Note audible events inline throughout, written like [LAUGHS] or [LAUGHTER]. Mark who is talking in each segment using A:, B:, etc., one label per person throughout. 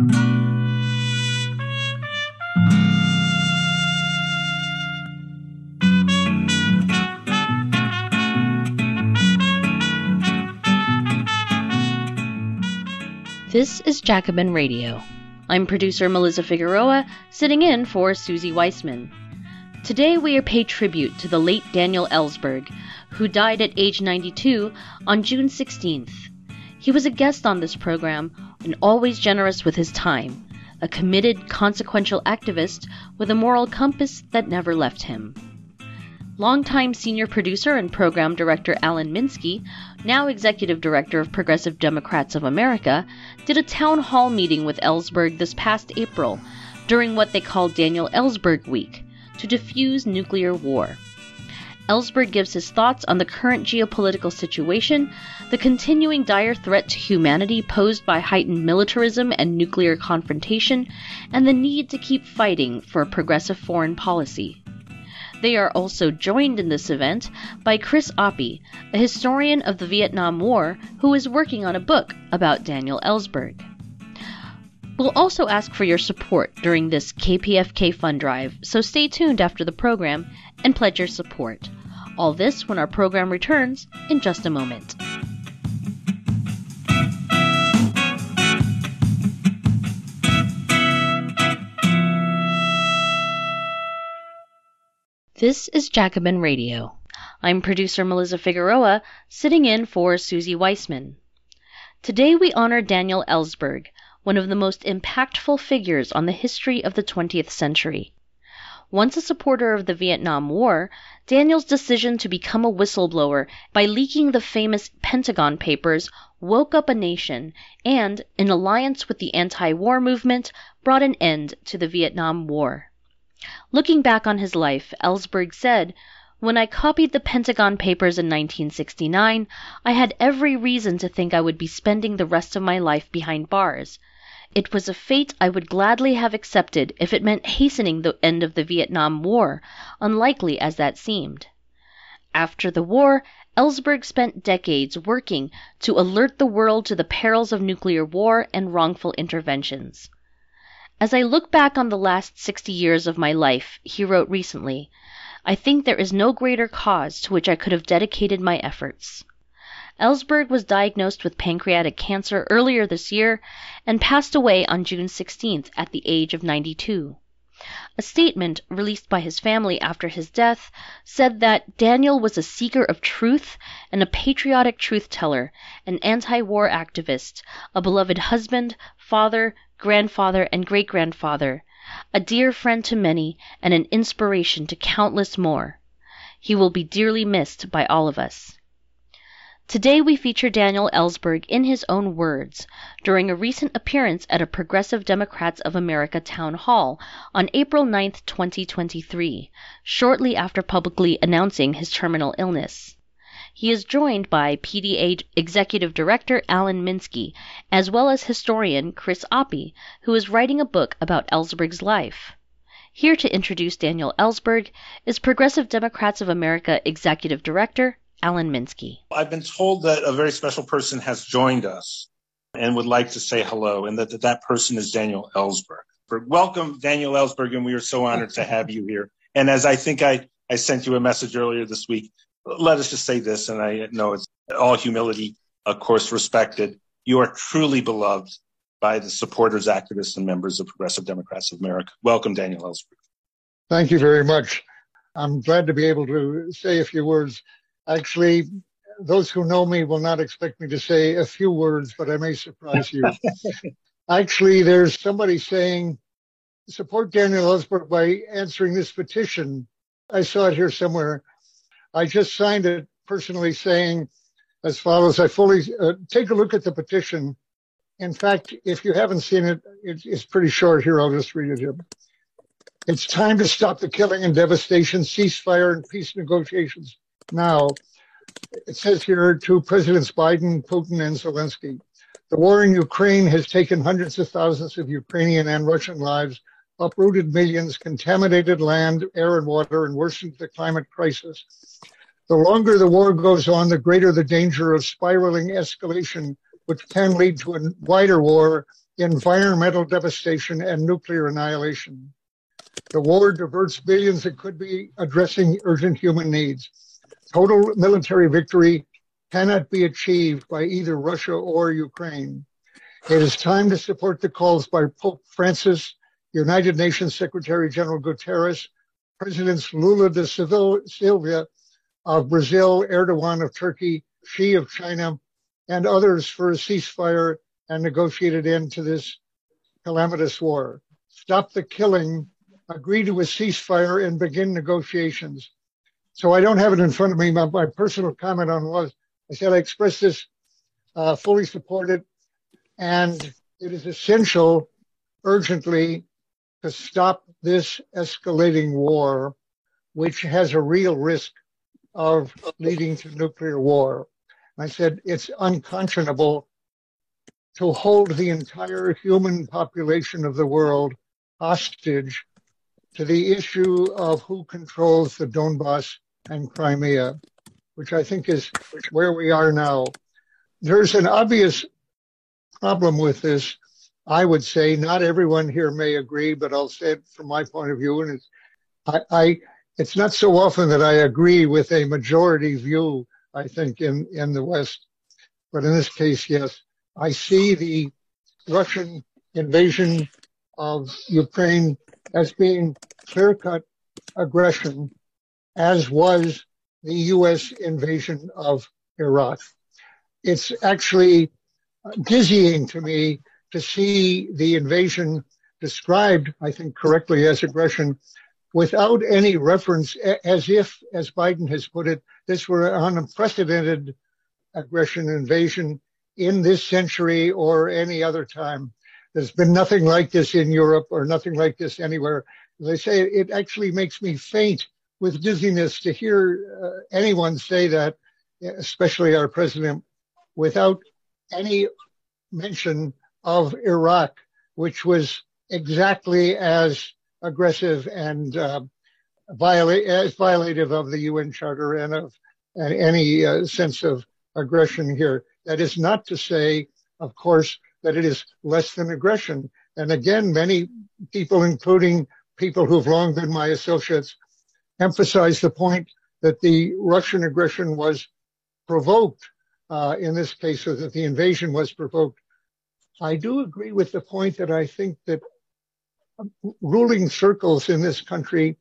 A: This is Jacobin Radio. I'm producer Melissa Figueroa, sitting in for Suzi Weissman. Today we are pay tribute to the late Daniel Ellsberg, who died at age 92 on June 16th. He was a guest on this program and always generous with his time, a committed, consequential activist with a moral compass that never left him. Longtime senior producer and program director Alan Minsky, now executive director of Progressive Democrats of America, did a town hall meeting with Ellsberg this past April during what they called Daniel Ellsberg Week to defuse nuclear war. Ellsberg gives his thoughts on the current geopolitical situation, the continuing dire threat to humanity posed by heightened militarism and nuclear confrontation, and the need to keep fighting for a progressive foreign policy. They are also joined in this event by Chris Appy, a historian of the Vietnam War who is working on a book about Daniel Ellsberg. We'll also ask for your support during this KPFK fund drive, so stay tuned after the program and pledge your support. All this when our program returns in just a moment. This is Jacobin Radio. I'm producer Melissa Figueroa, sitting in for Suzi Weissman. Today we honor Daniel Ellsberg, one of the most impactful figures on the history of the 20th century. Once a supporter of the Vietnam War, Daniel's decision to become a whistleblower by leaking the famous Pentagon Papers woke up a nation and, in alliance with the anti war movement, brought an end to the Vietnam War. Looking back on his life, Ellsberg said, When I copied the Pentagon Papers in 1969, I had every reason to think I would be spending the rest of my life behind bars. It was a fate I would gladly have accepted if it meant hastening the end of the Vietnam War, unlikely as that seemed. After the war, Ellsberg spent decades working to alert the world to the perils of nuclear war and wrongful interventions. As I look back on the last sixty years of my life, he wrote recently, I think there is no greater cause to which I could have dedicated my efforts. Ellsberg was diagnosed with pancreatic cancer earlier this year and passed away on June 16th at the age of 92. A statement released by his family after his death said that Daniel was a seeker of truth and a patriotic truth teller, an anti war activist, a beloved husband, father, grandfather, and great grandfather, a dear friend to many, and an inspiration to countless more. He will be dearly missed by all of us. Today we feature Daniel Ellsberg in his own words during a recent appearance at a Progressive Democrats of America town hall on April 9, 2023, shortly after publicly announcing his terminal illness. He is joined by PDA Executive Director Alan Minsky, as well as historian Chris Appy, who is writing a book about Ellsberg's life. Here to introduce Daniel Ellsberg is Progressive Democrats of America Executive Director Alan Minsky.
B: I've been told that a very special person has joined us and would like to say hello, and that that, that person is Daniel Ellsberg. Welcome, Daniel Ellsberg, and we are so honored to have you here. And as I think I, I sent you a message earlier this week, let us just say this, and I know it's all humility, of course, respected. You are truly beloved by the supporters, activists, and members of Progressive Democrats of America. Welcome, Daniel Ellsberg.
C: Thank you very much. I'm glad to be able to say a few words. Actually, those who know me will not expect me to say a few words, but I may surprise you. [LAUGHS] Actually, there's somebody saying, support Daniel Ellsberg by answering this petition. I saw it here somewhere. I just signed it personally saying as follows. I fully uh, take a look at the petition. In fact, if you haven't seen it, it, it's pretty short here. I'll just read it here. It's time to stop the killing and devastation, ceasefire and peace negotiations now. It says here to Presidents Biden, Putin, and Zelensky. The war in Ukraine has taken hundreds of thousands of Ukrainian and Russian lives, uprooted millions, contaminated land, air, and water, and worsened the climate crisis. The longer the war goes on, the greater the danger of spiraling escalation which can lead to a wider war, environmental devastation, and nuclear annihilation. The war diverts billions that could be addressing urgent human needs. Total military victory cannot be achieved by either Russia or Ukraine. It is time to support the calls by Pope Francis, United Nations Secretary General Guterres, Presidents Lula da Silva of Brazil, Erdogan of Turkey, Xi of China, and others for a ceasefire and negotiated end to this calamitous war. Stop the killing, agree to a ceasefire, and begin negotiations. So I don't have it in front of me. My, my personal comment on was I said I express this uh, fully supported, and it is essential urgently to stop this escalating war, which has a real risk of leading to nuclear war. I said it's unconscionable to hold the entire human population of the world hostage to the issue of who controls the Donbass and Crimea, which I think is where we are now. There's an obvious problem with this. I would say not everyone here may agree, but I'll say it from my point of view. And it's, I, I, it's not so often that I agree with a majority view, I think, in, in the West. But in this case, yes, I see the Russian invasion of Ukraine as being clear cut aggression, as was the U.S. invasion of Iraq. It's actually dizzying to me to see the invasion described, I think correctly, as aggression without any reference, as if, as Biden has put it, this were an unprecedented aggression invasion in this century or any other time. There's been nothing like this in Europe or nothing like this anywhere. As I say, it actually makes me faint with dizziness to hear uh, anyone say that, especially our president, without any mention of Iraq, which was exactly as aggressive and uh, violate, as violative of the UN Charter and of and any uh, sense of aggression here. That is not to say, of course, that it is less than aggression. And again, many people, including people who've long been my associates, emphasize the point that the Russian aggression was provoked, uh, in this case, or that the invasion was provoked. I do agree with the point that I think that ruling circles in this country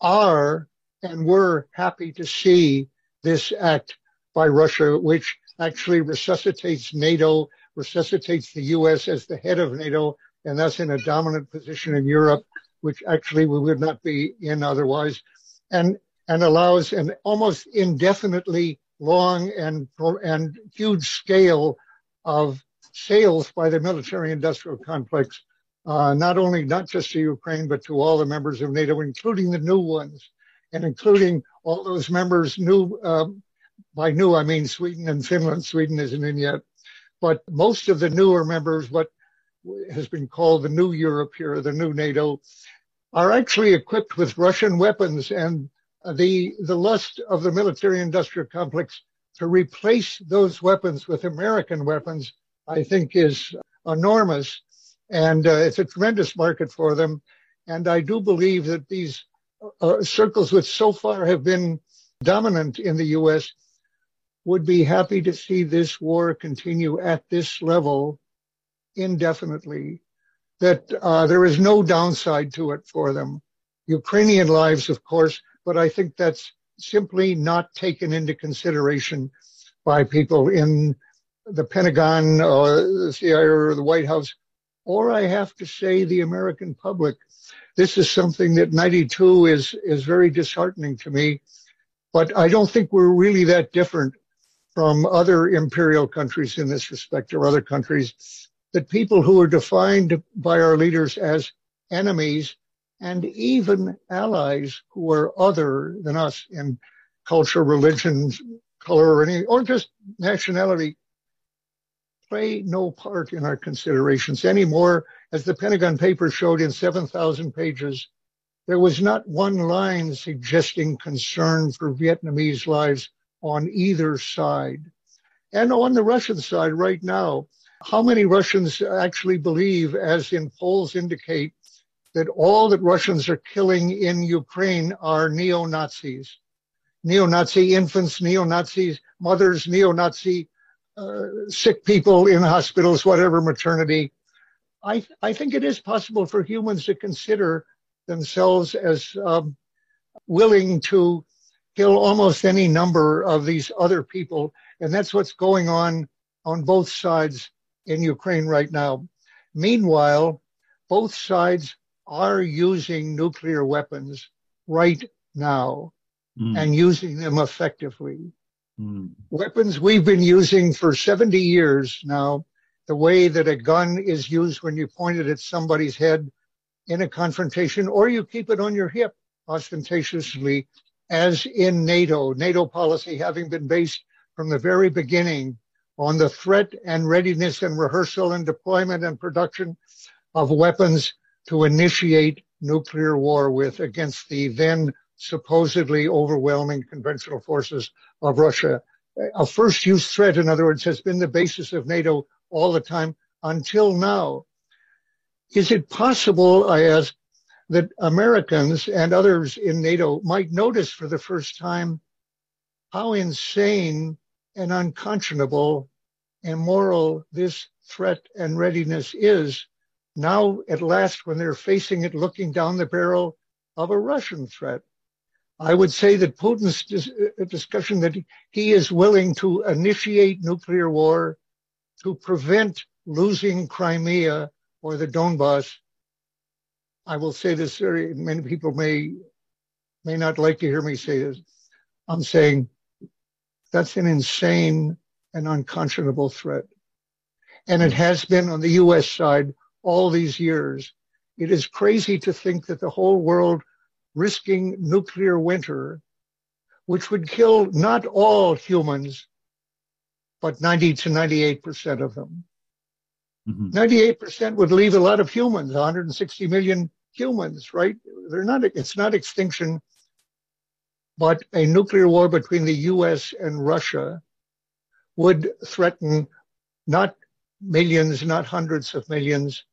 C: are and were happy to see this act by Russia, which actually resuscitates NATO, resuscitates the U.S. as the head of NATO, and thus in a dominant position in Europe, which actually we would not be in otherwise, and and allows an almost indefinitely long and and huge scale of sales by the military industrial complex uh, not only not just to Ukraine, but to all the members of NATO, including the new ones, and including all those members new. Um, by new, I mean Sweden and Finland. Sweden isn't in yet, but most of the newer members, what has been called the new Europe here, the new NATO, are actually equipped with Russian weapons, and the the lust of the military-industrial complex to replace those weapons with American weapons, I think, is enormous and uh, it's a tremendous market for them. And I do believe that these uh, circles, which so far have been dominant in the U.S., would be happy to see this war continue at this level indefinitely. That uh, there is no downside to it for them. Ukrainian lives, of course, but I think that's simply not taken into consideration by people in the Pentagon or the CIA or the White House or I have to say the American public. This is something that 92 is, is very disheartening to me, but I don't think we're really that different from other imperial countries in this respect or other countries that people who are defined by our leaders as enemies and even allies who are other than us in culture, religion, color, or any, or just nationality play no part in our considerations anymore. As the Pentagon Papers showed in 7,000 pages, there was not one line suggesting concern for Vietnamese lives on either side. And on the Russian side right now, how many Russians actually believe, as in polls indicate, that all that Russians are killing in Ukraine are neo-Nazis? Neo-Nazi infants, neo Nazis, mothers, neo-Nazi uh, sick people in hospitals, whatever maternity. I, I think it is possible for humans to consider themselves as um, willing to kill almost any number of these other people. And that's what's going on on both sides in Ukraine right now. Meanwhile, both sides are using nuclear weapons right now mm. and using them effectively. Mm. Weapons we've been using for 70 years now, the way that a gun is used when you point it at somebody's head in a confrontation, or you keep it on your hip ostentatiously, as in NATO. NATO policy having been based from the very beginning on the threat and readiness and rehearsal and deployment and production of weapons to initiate nuclear war with against the then supposedly overwhelming conventional forces of Russia. A first use threat, in other words, has been the basis of NATO all the time until now. Is it possible, I ask, that Americans and others in NATO might notice for the first time how insane and unconscionable and moral this threat and readiness is now at last when they're facing it looking down the barrel of a Russian threat. I would say that Putin's dis- uh, discussion that he is willing to initiate nuclear war to prevent losing Crimea or the Donbass. I will say this very, many people may, may not like to hear me say this. I'm saying that's an insane and unconscionable threat. And it has been on the U.S. side all these years. It is crazy to think that the whole world risking nuclear winter, which would kill not all humans, but 90 to 98% of them. Mm-hmm. 98% would leave a lot of humans, 160 million humans, right? They're not, it's not extinction, but a nuclear war between the US and Russia would threaten not millions, not hundreds of millions,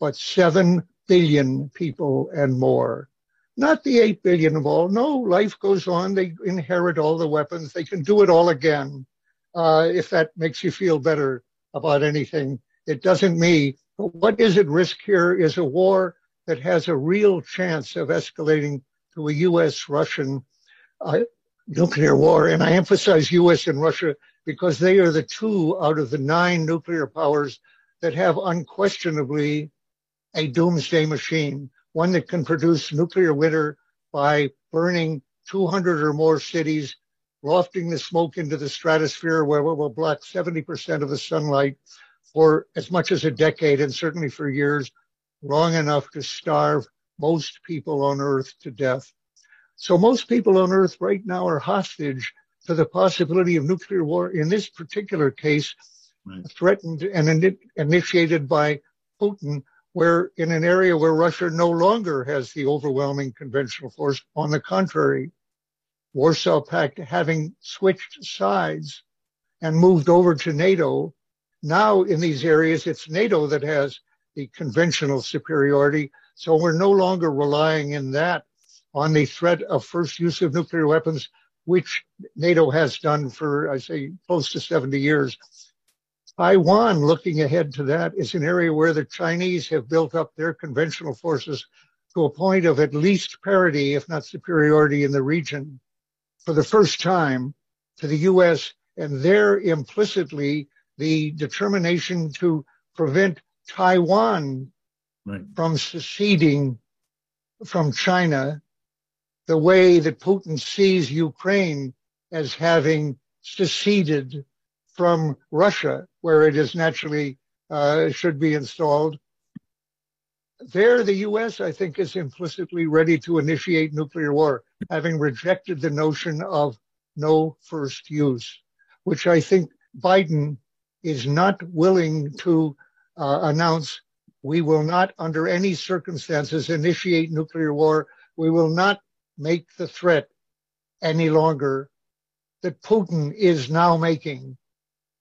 C: but 7 billion people and more. Not the 8 billion of all. No, life goes on. They inherit all the weapons. They can do it all again. Uh, if that makes you feel better about anything, it doesn't me. But what is at risk here is a war that has a real chance of escalating to a U.S. Russian uh, nuclear war. And I emphasize U.S. and Russia because they are the two out of the nine nuclear powers that have unquestionably a doomsday machine, one that can produce nuclear winter by burning 200 or more cities, lofting the smoke into the stratosphere where it will block 70% of the sunlight for as much as a decade and certainly for years, long enough to starve most people on earth to death. So most people on earth right now are hostage to the possibility of nuclear war in this particular case, right. threatened and in- initiated by Putin where in an area where Russia no longer has the overwhelming conventional force. On the contrary, Warsaw Pact having switched sides and moved over to NATO. Now in these areas, it's NATO that has the conventional superiority. So we're no longer relying in that on the threat of first use of nuclear weapons, which NATO has done for, I say, close to 70 years. Taiwan, looking ahead to that, is an area where the Chinese have built up their conventional forces to a point of at least parity, if not superiority in the region for the first time to the U.S. and there implicitly the determination to prevent Taiwan right. from seceding from China the way that Putin sees Ukraine as having seceded from Russia, where it is naturally uh, should be installed. There, the U.S., I think, is implicitly ready to initiate nuclear war, having rejected the notion of no first use, which I think Biden is not willing to uh, announce. We will not, under any circumstances, initiate nuclear war. We will not make the threat any longer that Putin is now making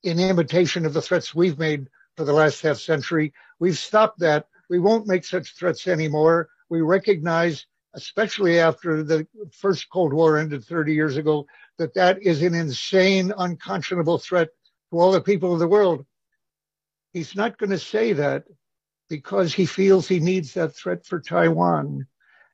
C: in imitation of the threats we've made for the last half century. We've stopped that. We won't make such threats anymore. We recognize, especially after the first Cold War ended 30 years ago, that that is an insane, unconscionable threat to all the people of the world. He's not going to say that because he feels he needs that threat for Taiwan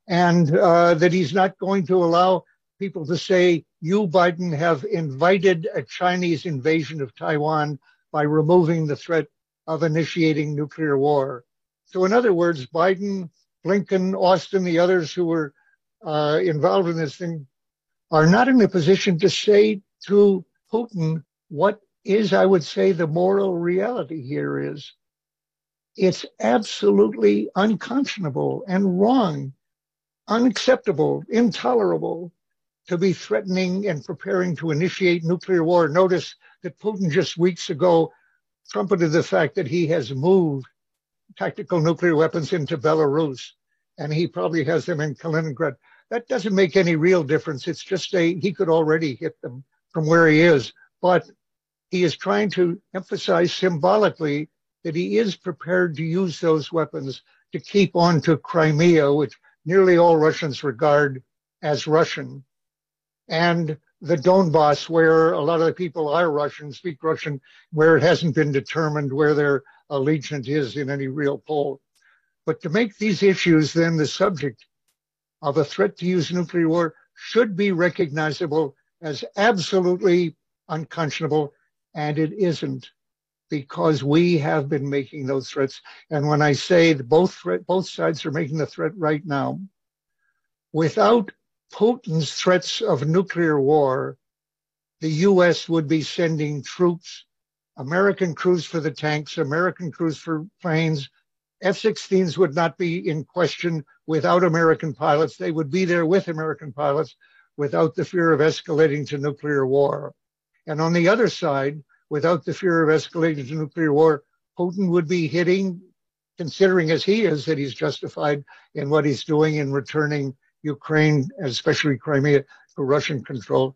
C: and uh, that he's not going to allow people to say, you, Biden, have invited a Chinese invasion of Taiwan by removing the threat of initiating nuclear war. So in other words, Biden, Blinken, Austin, the others who were uh, involved in this thing are not in a position to say to Putin what is, I would say, the moral reality here is. It's absolutely unconscionable and wrong, unacceptable, intolerable to be threatening and preparing to initiate nuclear war. Notice that Putin just weeks ago trumpeted the fact that he has moved tactical nuclear weapons into Belarus and he probably has them in Kaliningrad. That doesn't make any real difference. It's just a, he could already hit them from where he is, but he is trying to emphasize symbolically that he is prepared to use those weapons to keep on to Crimea, which nearly all Russians regard as Russian and the Donbass, where a lot of the people are Russian, speak Russian, where it hasn't been determined where their allegiance is in any real poll. But to make these issues then the subject of a threat to use nuclear war should be recognizable as absolutely unconscionable, and it isn't because we have been making those threats. And when I say both threat, both sides are making the threat right now, without Putin's threats of nuclear war, the U.S. would be sending troops, American crews for the tanks, American crews for planes. F-16s would not be in question without American pilots. They would be there with American pilots without the fear of escalating to nuclear war. And on the other side, without the fear of escalating to nuclear war, Putin would be hitting, considering as he is that he's justified in what he's doing in returning Ukraine, especially Crimea, to Russian control,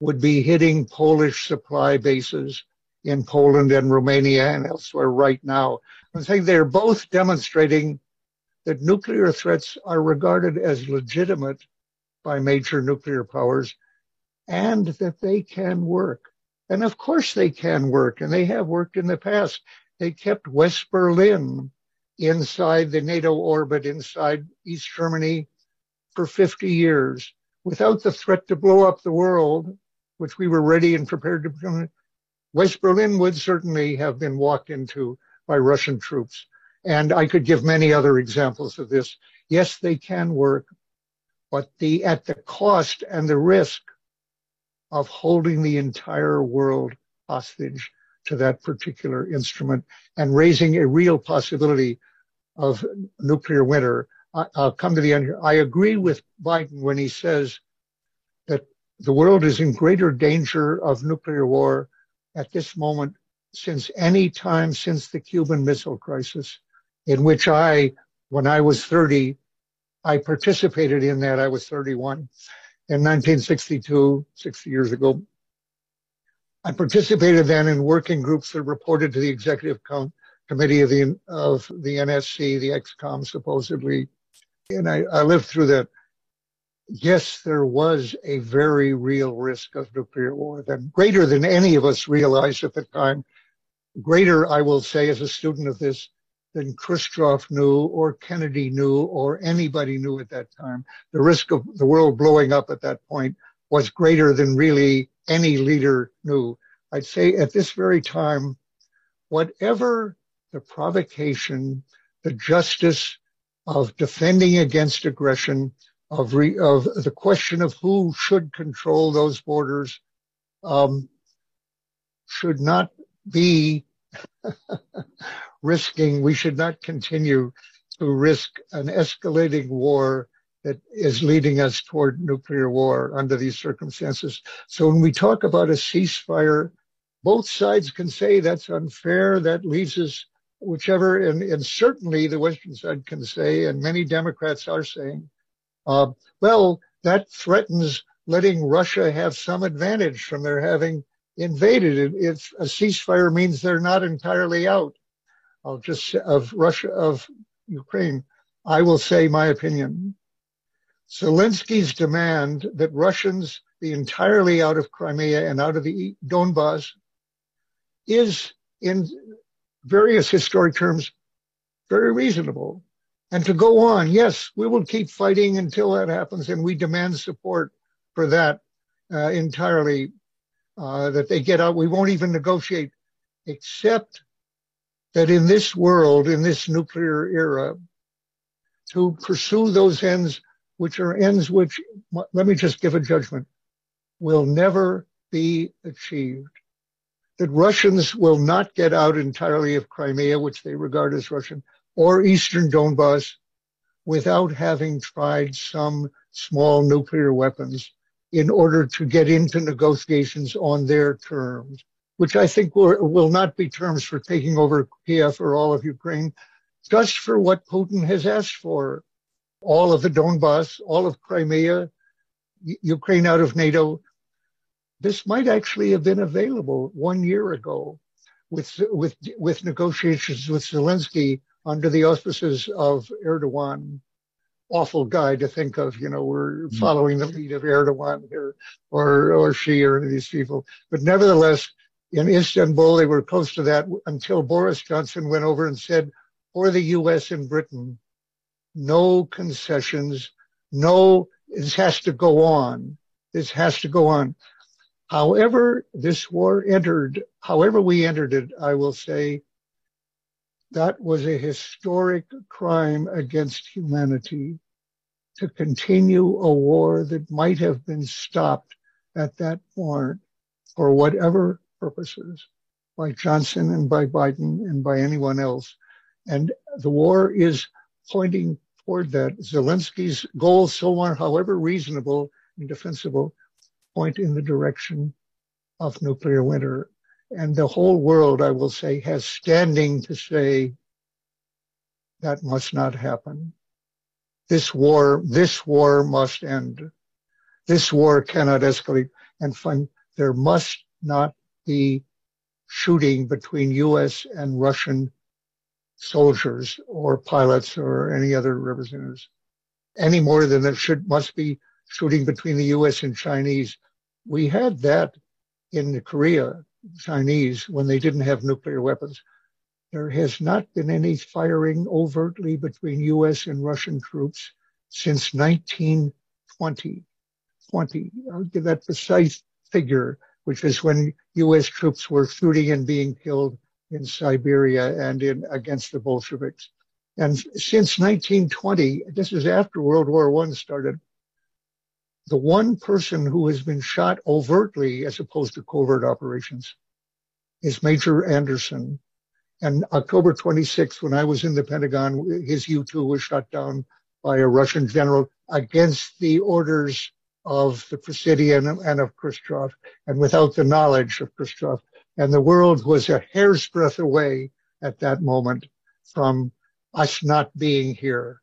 C: would be hitting Polish supply bases in Poland and Romania and elsewhere right now. I'm saying they're both demonstrating that nuclear threats are regarded as legitimate by major nuclear powers and that they can work. And of course they can work and they have worked in the past. They kept West Berlin inside the NATO orbit, inside East Germany, for 50 years without the threat to blow up the world, which we were ready and prepared to become. West Berlin would certainly have been walked into by Russian troops. And I could give many other examples of this. Yes, they can work, but the, at the cost and the risk of holding the entire world hostage to that particular instrument and raising a real possibility of nuclear winter I, will come to the end here. I agree with Biden when he says that the world is in greater danger of nuclear war at this moment since any time since the Cuban Missile Crisis, in which I, when I was 30, I participated in that. I was 31 in 1962, 60 years ago. I participated then in working groups that reported to the executive committee of the of the NSC, the ExComm supposedly and I, I lived through that. Yes, there was a very real risk of nuclear war, then greater than any of us realized at the time. Greater, I will say, as a student of this, than Khrushchev knew or Kennedy knew or anybody knew at that time. The risk of the world blowing up at that point was greater than really any leader knew. I'd say at this very time, whatever the provocation, the justice, of defending against aggression, of re, of the question of who should control those borders, um, should not be [LAUGHS] risking. We should not continue to risk an escalating war that is leading us toward nuclear war under these circumstances. So when we talk about a ceasefire, both sides can say that's unfair. That leaves us whichever, and, and, certainly the Western side can say, and many Democrats are saying, uh, well, that threatens letting Russia have some advantage from their having invaded. If a ceasefire means they're not entirely out, I'll just of Russia of Ukraine. I will say my opinion. Zelensky's demand that Russians be entirely out of Crimea and out of the Donbass is, in various historic terms, very reasonable. And to go on, yes, we will keep fighting until that happens, and we demand support for that uh, entirely. Uh, that they get out. We won't even negotiate, except that in this world, in this nuclear era, to pursue those ends, which are ends which, let me just give a judgment, will never be achieved. That Russians will not get out entirely of Crimea, which they regard as Russian, or Eastern Donbass without having tried some small nuclear weapons in order to get into negotiations on their terms, which I think will, will not be terms for taking over Kiev or all of Ukraine, just for what Putin has asked for. All of the Donbass, all of Crimea, Ukraine out of NATO. This might actually have been available one year ago with, with, with negotiations with Zelensky under the auspices of Erdogan. Awful guy to think of, you know, we're mm-hmm. following the lead of Erdogan here or, or Xi or any of these people. But nevertheless, in Istanbul, they were close to that until Boris Johnson went over and said, for the U.S. and Britain, no concessions, no, this has to go on. This has to go on. However, this war entered, however we entered it, I will say that was a historic crime against humanity to continue a war that might have been stopped at that point for whatever purposes by Johnson and by Biden and by anyone else. And the war is pointing toward that. Zelensky's goals, so on, however reasonable and defensible, point in the direction of nuclear winter and the whole world, I will say, has standing to say that must not happen. This war, this war must end. This war cannot escalate and find there must not be shooting between U.S. and Russian soldiers or pilots or any other representatives any more than there should must be shooting between the U.S. and Chinese. We had that in Korea Chinese when they didn't have nuclear weapons. There has not been any firing overtly between U.S. and Russian troops since 1920. 20. I'll give that precise figure, which is when U.S. troops were shooting and being killed in Siberia and in against the Bolsheviks. And since 1920, this is after World War I started, the one person who has been shot overtly as opposed to covert operations is Major Anderson. And October 26th, when I was in the Pentagon, his U-2 was shot down by a Russian general against the orders of the Presidium and of Khrushchev and without the knowledge of Khrushchev. And the world was a hair's breadth away at that moment from us not being here.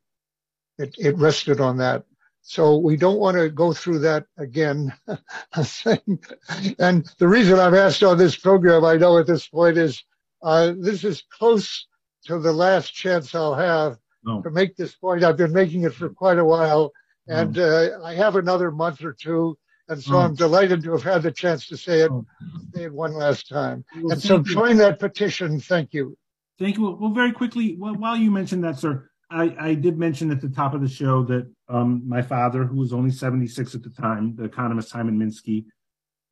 C: It, it rested on that. So we don't want to go through that again. [LAUGHS] and the reason I've asked on this program, I know at this point is, uh, this is close to the last chance I'll have no. to make this point. I've been making it for quite a while and, uh, I have another month or two. And so I'm delighted to have had the chance to say it, say it one last time. Well, and so join that petition. Thank you.
D: Thank you. Well, very quickly, while you mentioned that, sir, I, I, did mention at the top of the show that um, my father, who was only 76 at the time, the economist Hyman Minsky,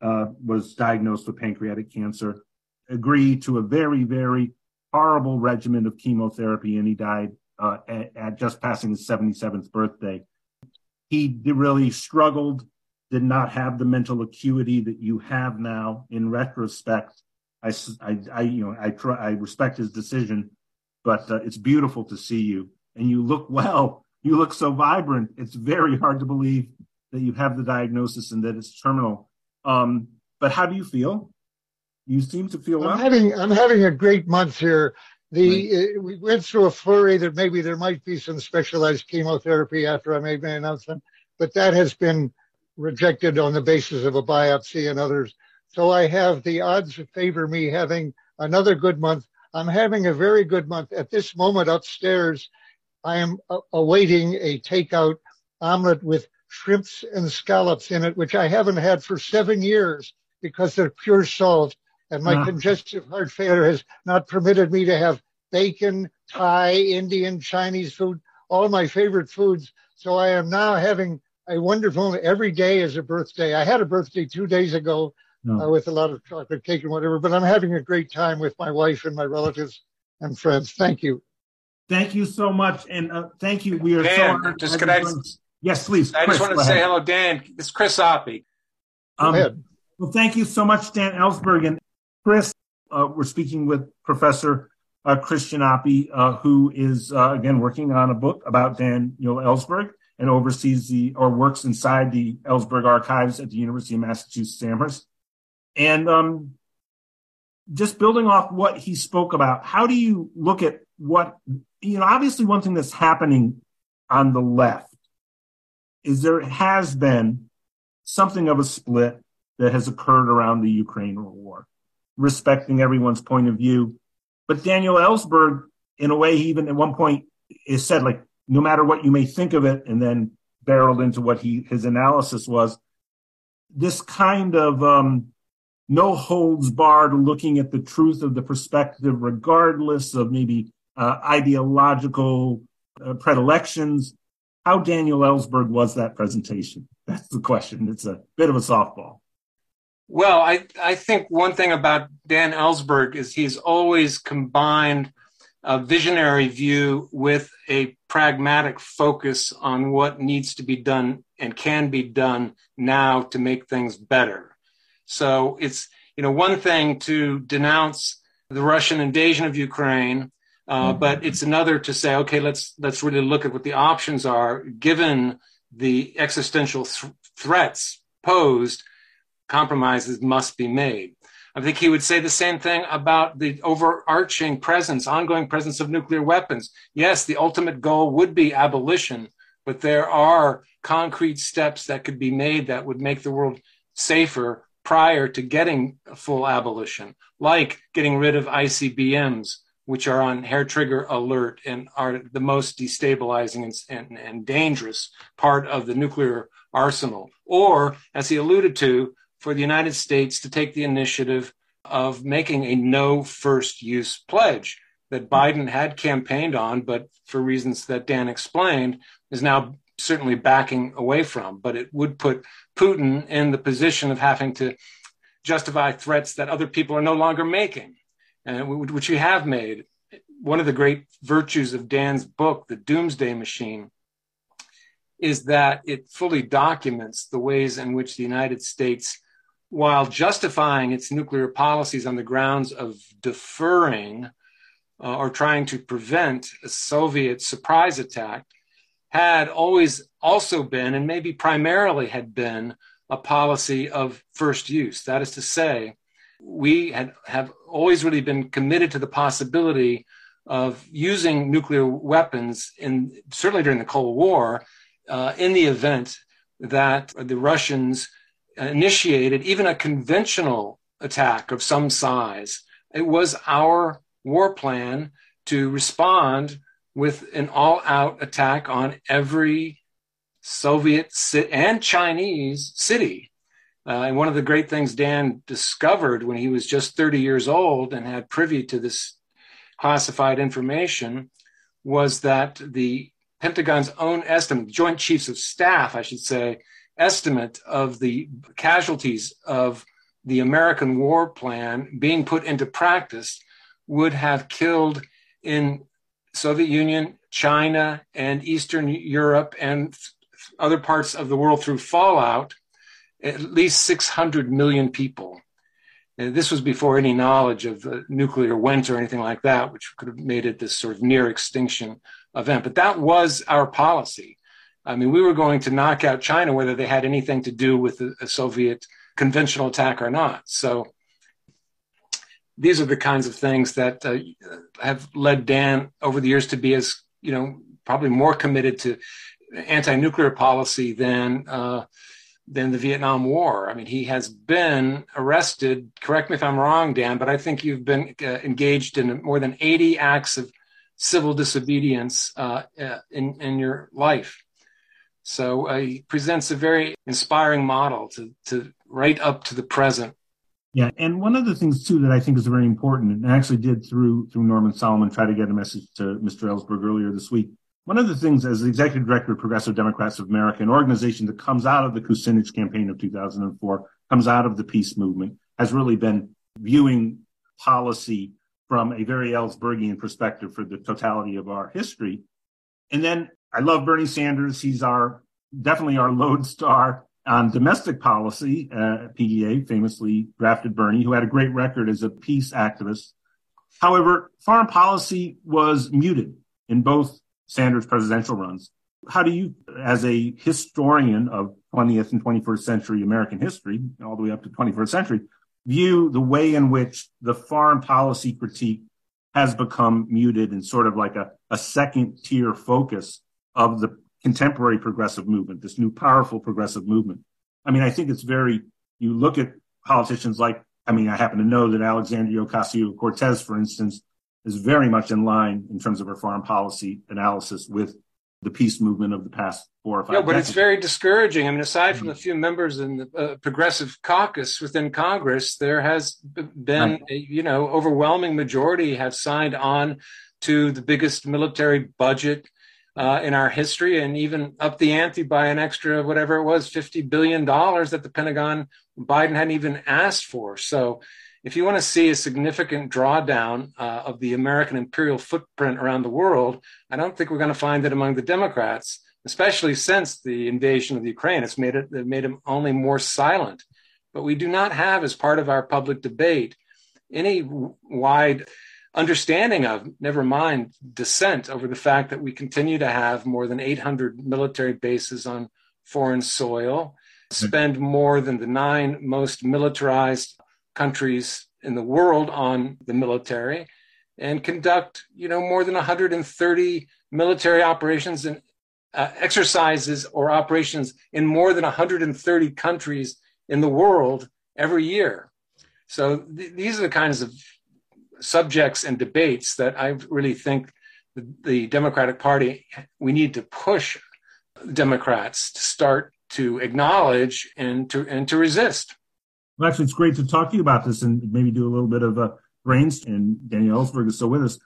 D: uh, was diagnosed with pancreatic cancer, agreed to a very, very horrible regimen of chemotherapy, and he died uh, at, at, just passing his 77th birthday. He really struggled, did not have the mental acuity that you have now. In retrospect, I, I, I you know, I, try, I respect his decision, but uh, it's beautiful to see you and you look well, you look so vibrant. It's very hard to believe that you have the diagnosis and that it's terminal. Um, but how do you feel? You seem to feel well.
C: I'm having I'm having a great month here. The right. uh, we went through a flurry that maybe there might be some specialized chemotherapy after I made my announcement, but that has been rejected on the basis of a biopsy and others. So I have the odds favor me having another good month. I'm having a very good month. At this moment upstairs, I am awaiting a takeout omelet with shrimps and scallops in it, which I haven't had for seven years because they're pure salt. And my uh. congestive heart failure has not permitted me to have bacon, Thai, Indian, Chinese food, all my favorite foods. So I am now having a wonderful every day is a birthday. I had a birthday two days ago no. uh, with a lot of chocolate cake and whatever, but I'm having a great time with my wife and my relatives and friends. Thank you.
D: Thank you so much. And uh, thank you. We are
E: Dan,
D: so
E: honored. Just could I,
D: yes, please.
E: I
D: Chris,
E: just want to say hello, Dan. It's Chris Appy.
D: Um, Go ahead. Well, thank you so much, Dan Ellsberg. And Chris, uh, we're speaking with Professor uh, Christian Appy, uh, who is, uh, again, working on a book about Daniel Ellsberg and oversees the, or works inside the Ellsberg archives at the University of Massachusetts Amherst. And um, just building off what he spoke about, how do you look at what, you know, obviously one thing that's happening on the left is there has been something of a split that has occurred around the Ukraine war, respecting everyone's point of view. But Daniel Ellsberg, in a way, he even at one point is said, like, no matter what you may think of it, and then barreled into what he his analysis was. This kind of um, no holds barred looking at the truth of the perspective, regardless of maybe uh, ideological uh, predilections. How Daniel Ellsberg was that presentation? [LAUGHS] That's the question. It's a bit of a softball.
E: Well, I, I think one thing about Dan Ellsberg is he's always combined a visionary view with a pragmatic focus on what needs to be done and can be done now to make things better. So it's, you know, one thing to denounce the Russian invasion of Ukraine, uh, mm-hmm. but it's another to say, okay, let's, let's really look at what the options are given the existential th- threats posed, compromises must be made. I think he would say the same thing about the overarching presence, ongoing presence of nuclear weapons. Yes, the ultimate goal would be abolition, but there are concrete steps that could be made that would make the world safer prior to getting full abolition, like getting rid of ICBMs, which are on hair trigger alert and are the most destabilizing and, and, and dangerous part of the nuclear arsenal. Or, as he alluded to, for the United States to take the initiative of making a no first use pledge that Biden had campaigned on, but for reasons that Dan explained, is now certainly backing away from. But it would put Putin in the position of having to justify threats that other people are no longer making, uh, and which we have made. One of the great virtues of Dan's book, The Doomsday Machine, is that it fully documents the ways in which the United States while justifying its nuclear policies on the grounds of deferring uh, or trying to prevent a Soviet surprise attack, had always also been, and maybe primarily had been, a policy of first use. That is to say, we had, have always really been committed to the possibility of using nuclear weapons in certainly during the Cold War uh, in the event that the Russians initiated even a conventional attack of some size. It was our war plan to respond with an all out attack on every Soviet and Chinese city. Uh, and one of the great things Dan discovered when he was just 30 years old and had privy to this classified information was that the Pentagon's own estimate, Joint Chiefs of Staff, I should say, estimate of the casualties of the American war plan being put into practice would have killed in Soviet Union, China, and Eastern Europe and other parts of the world through fallout at least 600 million people. And this was before any knowledge of the nuclear winter or anything like that, which could have made it this sort of near extinction event. But that was our policy. I mean, we were going to knock out China, whether they had anything to do with a, Soviet conventional attack or not. So these are the kinds of things that uh, have led Dan over the years to be as, you know, probably more committed to anti-nuclear policy than uh, than the Vietnam War. I mean, he has been arrested. Correct me if I'm wrong, Dan, but I think you've been uh, engaged in more than 80 acts of civil disobedience uh, uh in in your life. So uh, he presents a very inspiring model to to right up to the present.
D: Yeah, and one of the things too that I think is very important, and I actually did through through Norman Solomon try to get a message to Mr. Ellsberg earlier this week, one of the things, as the executive director of Progressive Democrats of America, an organization that comes out of the Kucinich campaign of 2004, comes out of the peace movement, has really been viewing policy from a very Ellsbergian perspective for the totality of our history. And then I love Bernie Sanders. He's our definitely our [LAUGHS] lodestar on domestic policy. Uh, PDA famously drafted Bernie, who had a great record as a peace activist. However, foreign policy was muted in both Sanders presidential runs. How do you, as a historian of 20th and 21st century American history, all the way up to 21st century, view the way in which the foreign policy critique has become muted and sort of like a, a second tier focus of the contemporary progressive movement, this new powerful progressive movement? I mean, I think it's very, you look at politicians like, I mean, I happen to know that Alexandria Ocasio Cortez, for instance, is very much in line in terms of her foreign policy analysis with the peace movement of the past four or five.
E: No, but
D: decades.
E: it's very discouraging. I mean, aside from a few members in the uh, progressive caucus within Congress, there has been, right. a, you know, overwhelming majority have signed on to the biggest military budget uh, in our history, and even up the ante by an extra whatever it was, fifty billion dollars that the Pentagon Biden hadn't even asked for. So if you want to see a significant drawdown uh, of the American imperial footprint around the world, I don't think we're going to find it among the Democrats, especially since the invasion of the Ukraine. It's made it, it made them only more silent. But we do not have, as part of our public debate, any wide understanding of, never mind dissent over the fact that we continue to have more than 800 military bases on foreign soil, spend more than the nine most militarized countries in the world on the military and conduct, you know, more than 130 military operations and uh, exercises or operations in more than 130 countries in the world every year. So th- these are the kinds of subjects and debates that I really think the, the Democratic Party we need to push Democrats to start to acknowledge and to and to resist.
D: Well, actually, it's great to talk to you about this and maybe do a little bit of a brains. And Daniel Ellsberg is still with us.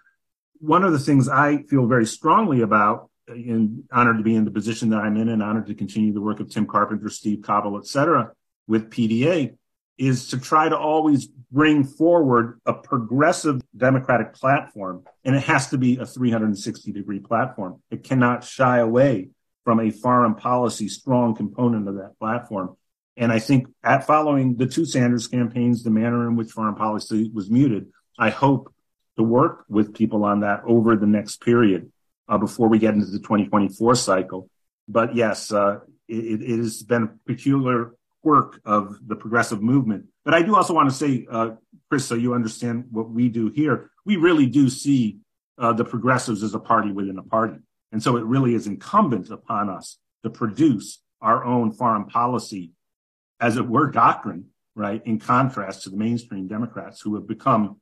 D: One of the things I feel very strongly about, and honored to be in the position that I'm in, and honored to continue the work of Tim Carpenter, Steve Cobble, et cetera, with PDA, is to try to always bring forward a progressive democratic platform. And it has to be a 360 degree platform. It cannot shy away from a foreign policy strong component of that platform. And I think at following the two Sanders campaigns, the manner in which foreign policy was muted, I hope to work with people on that over the next period uh, before we get into the 2024 cycle. But yes, uh, it, it, has been a peculiar quirk of the progressive movement. But I do also want to say, uh, Chris, so you understand what we do here, we really do see uh, the progressives as a party within a party. And so it really is incumbent upon us to produce our own foreign policy as it were, doctrine, right? In contrast to the mainstream Democrats who have become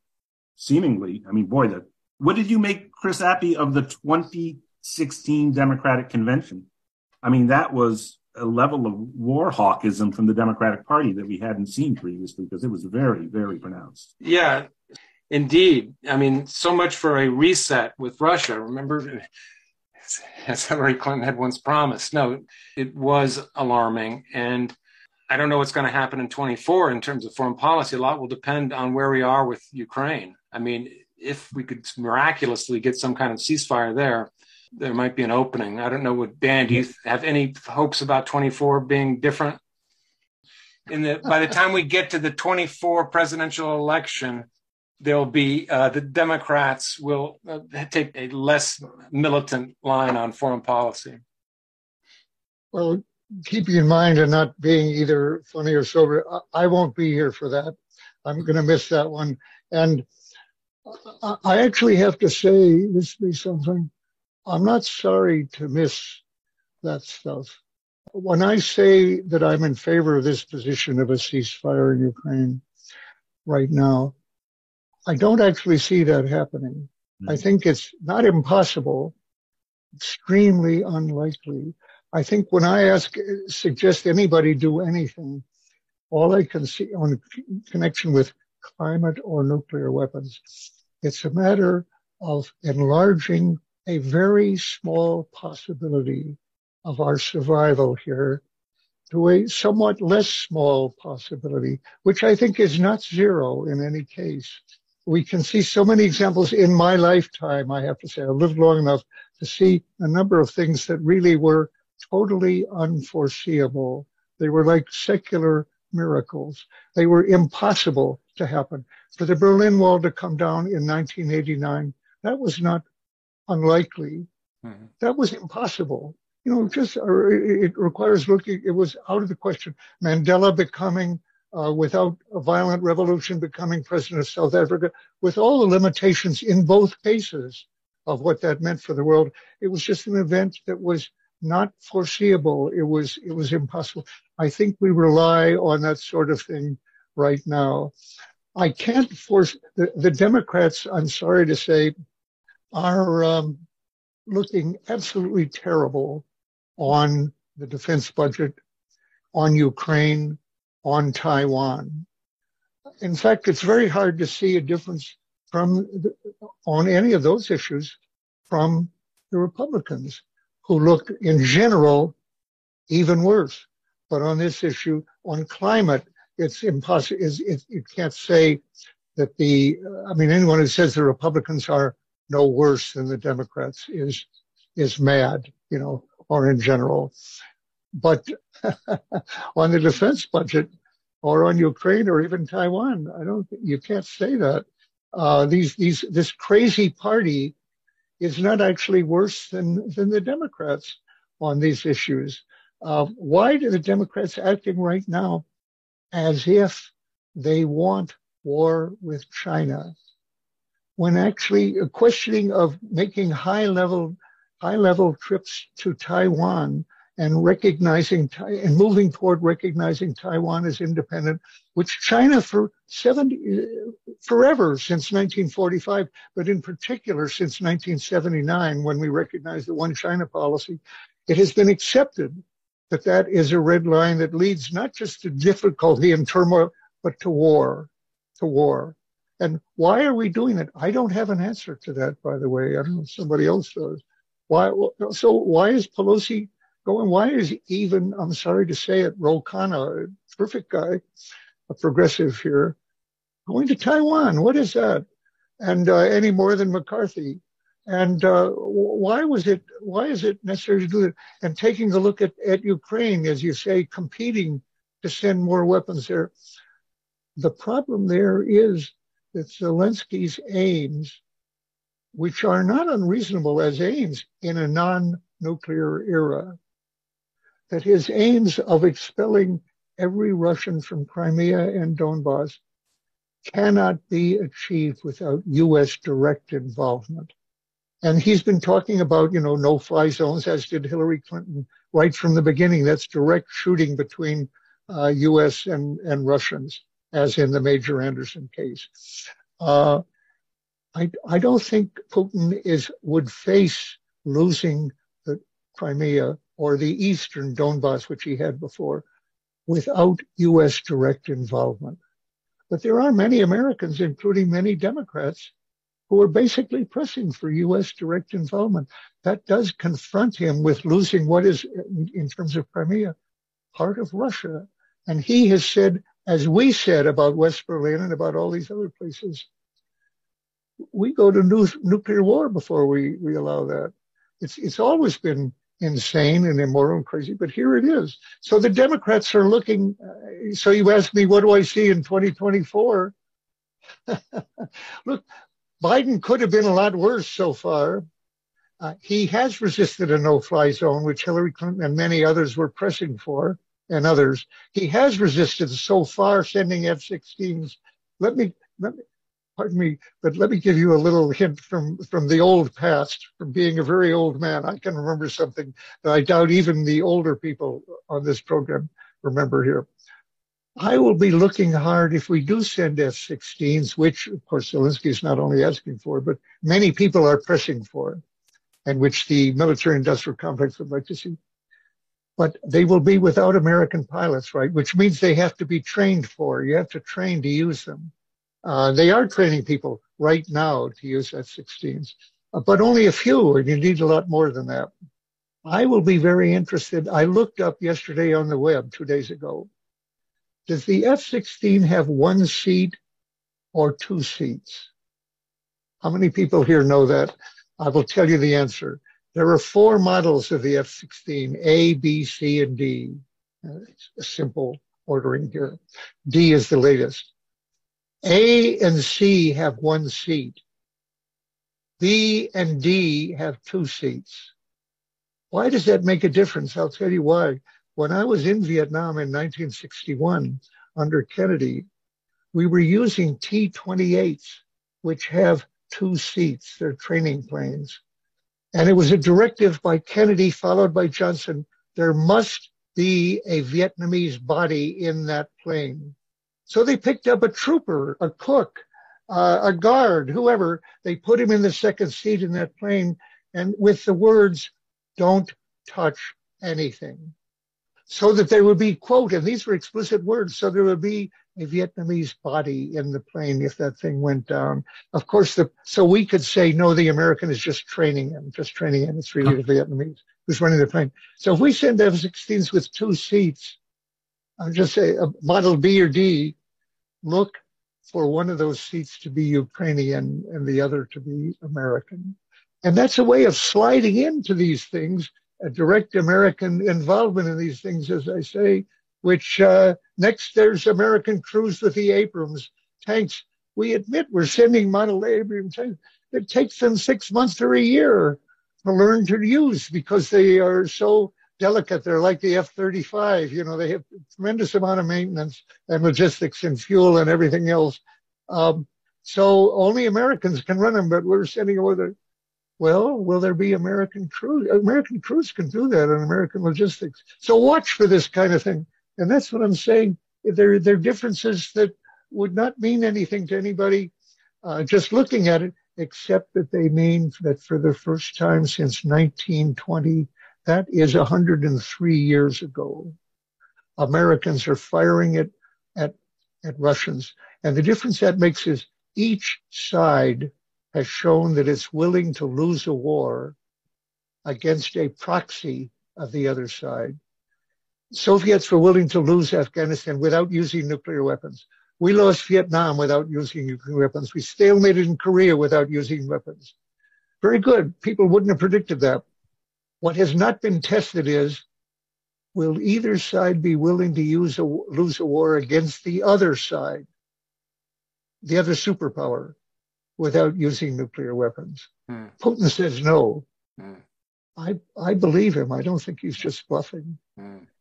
D: seemingly, I mean, boy, the, what did you make Chris Appy of the 2016 Democratic Convention? I mean, that was a level of war hawkism from the Democratic Party that we hadn't seen previously because it was very, very pronounced.
E: Yeah, indeed. I mean, so much for a reset with Russia. Remember, [LAUGHS] as Hillary Clinton had once promised. No, it was alarming. And I don't know what's going to happen in 24 in terms of foreign policy. A lot will depend on where we are with Ukraine. I mean, if we could miraculously get some kind of ceasefire there, there might be an opening. I don't know what Dan. Do you have any hopes about 24 being different? In the by the time we get to the 24 presidential election, there'll be uh, the Democrats will uh, take a less militant line on foreign policy.
C: Well, keeping in mind and not being either funny or sober, I, won't be here for that. I'm going to miss that one. And I actually have to say, this be something. I'm not sorry to miss that stuff. when I say that I'm in favor of this position of a ceasefire in Ukraine right now, I don't actually see that happening. Mm-hmm. I think it's not impossible, extremely unlikely. I think when I ask, suggest anybody do anything, all I can see on connection with climate or nuclear weapons, it's a matter of enlarging a very small possibility of our survival here to a somewhat less small possibility, which I think is not zero in any case. We can see so many examples in my lifetime, I have to say. I lived long enough to see a number of things that really were totally unforeseeable. They were like secular miracles. They were impossible to happen. For the Berlin Wall to come down in 1989, that was not unlikely. Mm-hmm. That was impossible. You know, just it requires looking. It was out of the question. Mandela becoming, uh, without a violent revolution, becoming president of South Africa, with all the limitations in both cases of what that meant for the world. It was just an event that was not foreseeable. It was it was impossible. I think we rely on that sort of thing right now. I can't force the, the Democrats. I'm sorry to say, are um, looking absolutely terrible on the defense budget, on Ukraine, on Taiwan. In fact, it's very hard to see a difference from the, on any of those issues from the Republicans who look in general even worse. But on this issue, on climate, it's impossible. It, you can't say that the, I mean, anyone who says the Republicans are no worse than the Democrats is, is mad, you know, or in general. But [LAUGHS] on the defense budget or on Ukraine or even Taiwan, I don't, you can't say that. Uh, these, these, this crazy party is not actually worse than, than the Democrats on these issues. Uh, why do the Democrats acting right now as if they want war with China? When actually a questioning of making high level, high level trips to Taiwan and recognizing and moving toward recognizing Taiwan as independent, which China for 70 uh, forever since 1945, but in particular since 1979 when we recognized the one China policy, it has been accepted that that is a red line that leads not just to difficulty and turmoil, but to war, to war. And why are we doing it? I don't have an answer to that, by the way. I don't know if somebody else does. Why? So why is Pelosi going, why is even, I'm sorry to say it, Ro Khanna, a perfect guy, a progressive here, going to Taiwan? What is that? And uh, any more than McCarthy? And uh, why was it? Why is it necessary to do it? And taking a look at, at Ukraine, as you say, competing to send more weapons there. The problem there is that Zelensky's aims, which are not unreasonable as aims in a non-nuclear era, that his aims of expelling every Russian from Crimea and Donbass cannot be achieved without U.S. direct involvement. And he's been talking about, you know, no fly zones, as did Hillary Clinton right from the beginning. That's direct shooting between uh, U.S. and, and Russians, as in the Major Anderson case. Uh, I, I don't think Putin is would face losing the Crimea or the eastern Donbass, which he had before, without U.S. direct involvement. But there are many Americans, including many Democrats, who are basically pressing for U.S. direct involvement. That does confront him with losing what is, in terms of Crimea, part of Russia. And he has said, as we said about West Berlin and about all these other places, we go to nu- nuclear war before we, we allow that. It's, it's always been insane and immoral and crazy, but here it is. So the Democrats are looking. Uh, so you ask me, what do I see in 2024? [LAUGHS] Look, Biden could have been a lot worse so far. Uh, he has resisted a no-fly zone, which Hillary Clinton and many others were pressing for, and others. He has resisted so far sending F-16s. Let me, let me pardon me, but let me give you a little hint from, from the old past, from being a very old man. I can remember something that I doubt even the older people on this program remember here. I will be looking hard if we do send F-16s, which of course Zelensky is not only asking for, but many people are pressing for, and which the military industrial complex would like to see. But they will be without American pilots, right? Which means they have to be trained for. You have to train to use them. Uh, they are training people right now to use F-16s, uh, but only a few, and you need a lot more than that. I will be very interested. I looked up yesterday on the web two days ago does the F-16 have one seat or two seats? How many people here know that? I will tell you the answer. There are four models of the F-16, A, B, C, and D. It's a simple ordering here. D is the latest. A and C have one seat. B and D have two seats. Why does that make a difference? I'll tell you why. When I was in Vietnam in 1961 under Kennedy, we were using T-28s, which have two seats. They're training planes. And it was a directive by Kennedy followed by Johnson. There must be a Vietnamese body in that plane. So they picked up a trooper, a cook, uh, a guard, whoever. They put him in the second seat in that plane and with the words, don't touch anything so that there would be, quote, and these were explicit words, so there would be a Vietnamese body in the plane if that thing went down. Of course, the, so we could say, no, the American is just training him, just training him. It's really the Vietnamese who's running the plane. So if we send F-16s with two seats, I'll just say a model B or D, look for one of those seats to be Ukrainian and the other to be American. And that's a way of sliding into these things a direct American involvement in these things, as I say, which uh, next there's American crews with the Abrams tanks. We admit we're sending model Abrams tanks. It takes them six months or a year to learn to use because they are so delicate. They're like the F-35. You know, they have tremendous amount of maintenance and logistics and fuel and everything else. Um, so only Americans can run them, but we're sending over well, will there be American crews? American crews can do that on American logistics. So watch for this kind of thing. And that's what I'm saying. There, there are differences that would not mean anything to anybody uh, just looking at it, except that they mean that for the first time since 1920, that is 103 years ago, Americans are firing it at, at Russians. And the difference that makes is each side has shown that it's willing to lose a war against a proxy of the other side. Soviets were willing to lose Afghanistan without using nuclear weapons. We lost Vietnam without using nuclear weapons. We stalemated in Korea without using weapons. Very good. People wouldn't have predicted that. What has not been tested is, will either side be willing to use a, lose a war against the other side, the other superpower? without using nuclear weapons. Hmm. Putin says no. Hmm. I, I believe him. I don't think he's just bluffing.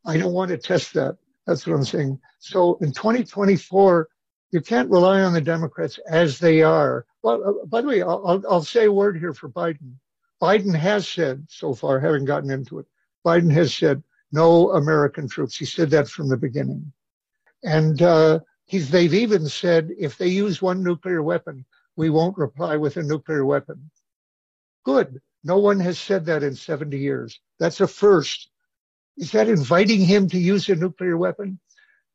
C: I don't want to test that. That's what I'm saying. So in 2024, you can't rely on the Democrats as they are. Well, uh, by the way, I'll, I'll, say a word here for Biden. Biden has said so far, having gotten into it, Biden has said no American troops. He said that from the beginning. And uh, they've even said if they use one nuclear weapon, we won't reply with a nuclear weapon. Good. No one has said that in 70 years. That's a first. Is that inviting him to use a nuclear weapon?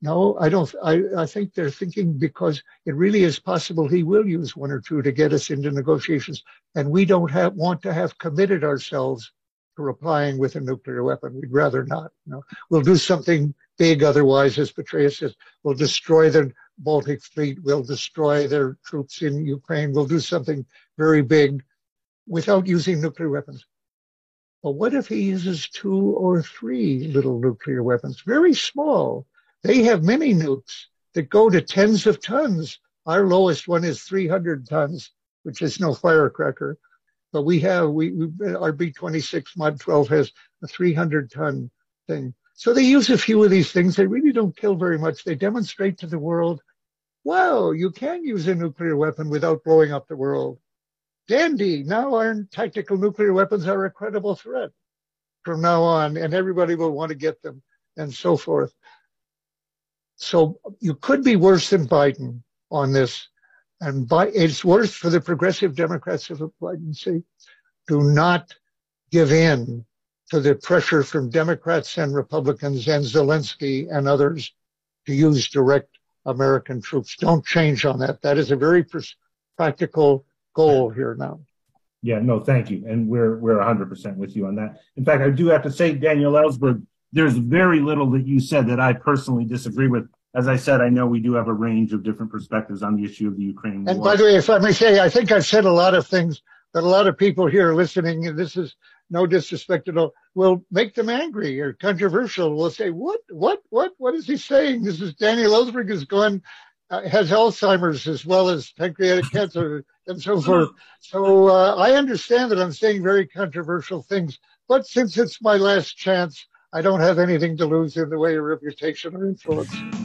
C: No, I don't. I, I think they're thinking because it really is possible he will use one or two to get us into negotiations. And we don't have, want to have committed ourselves to replying with a nuclear weapon. We'd rather not. You know? We'll do something big otherwise, as Petraeus says. We'll destroy the Baltic fleet We'll destroy their troops in Ukraine, We'll do something very big without using nuclear weapons. But what if he uses two or three little nuclear weapons? Very small. They have many nukes that go to tens of tons. Our lowest one is 300 tons, which is no firecracker. But we have, we, we our B-26 Mod 12 has a 300 ton thing. So they use a few of these things. They really don't kill very much. They demonstrate to the world wow, you can use a nuclear weapon without blowing up the world. Dandy, now our tactical nuclear weapons are a credible threat from now on, and everybody will want to get them, and so forth. So you could be worse than Biden on this, and by, it's worse for the progressive Democrats of Biden say, do not give in to the pressure from Democrats and Republicans and Zelensky and others to use direct American troops. Don't change on that. That is a very pr- practical goal here now.
D: Yeah, no, thank you. And we're we're 100% with you on that. In fact, I do have to say, Daniel Ellsberg, there's very little that you said that I personally disagree with. As I said, I know we do have a range of different perspectives on the issue of the Ukraine
C: war. And by the way, if I may say, I think I've said a lot of things that a lot of people here listening, and this is no disrespect at all, will make them angry or controversial. Will say, what, what, what, what is he saying? This is Daniel Ellsberg is going, uh, has Alzheimer's as well as pancreatic cancer and so forth. So uh, I understand that I'm saying very controversial things, but since it's my last chance, I don't have anything to lose in the way of reputation or influence.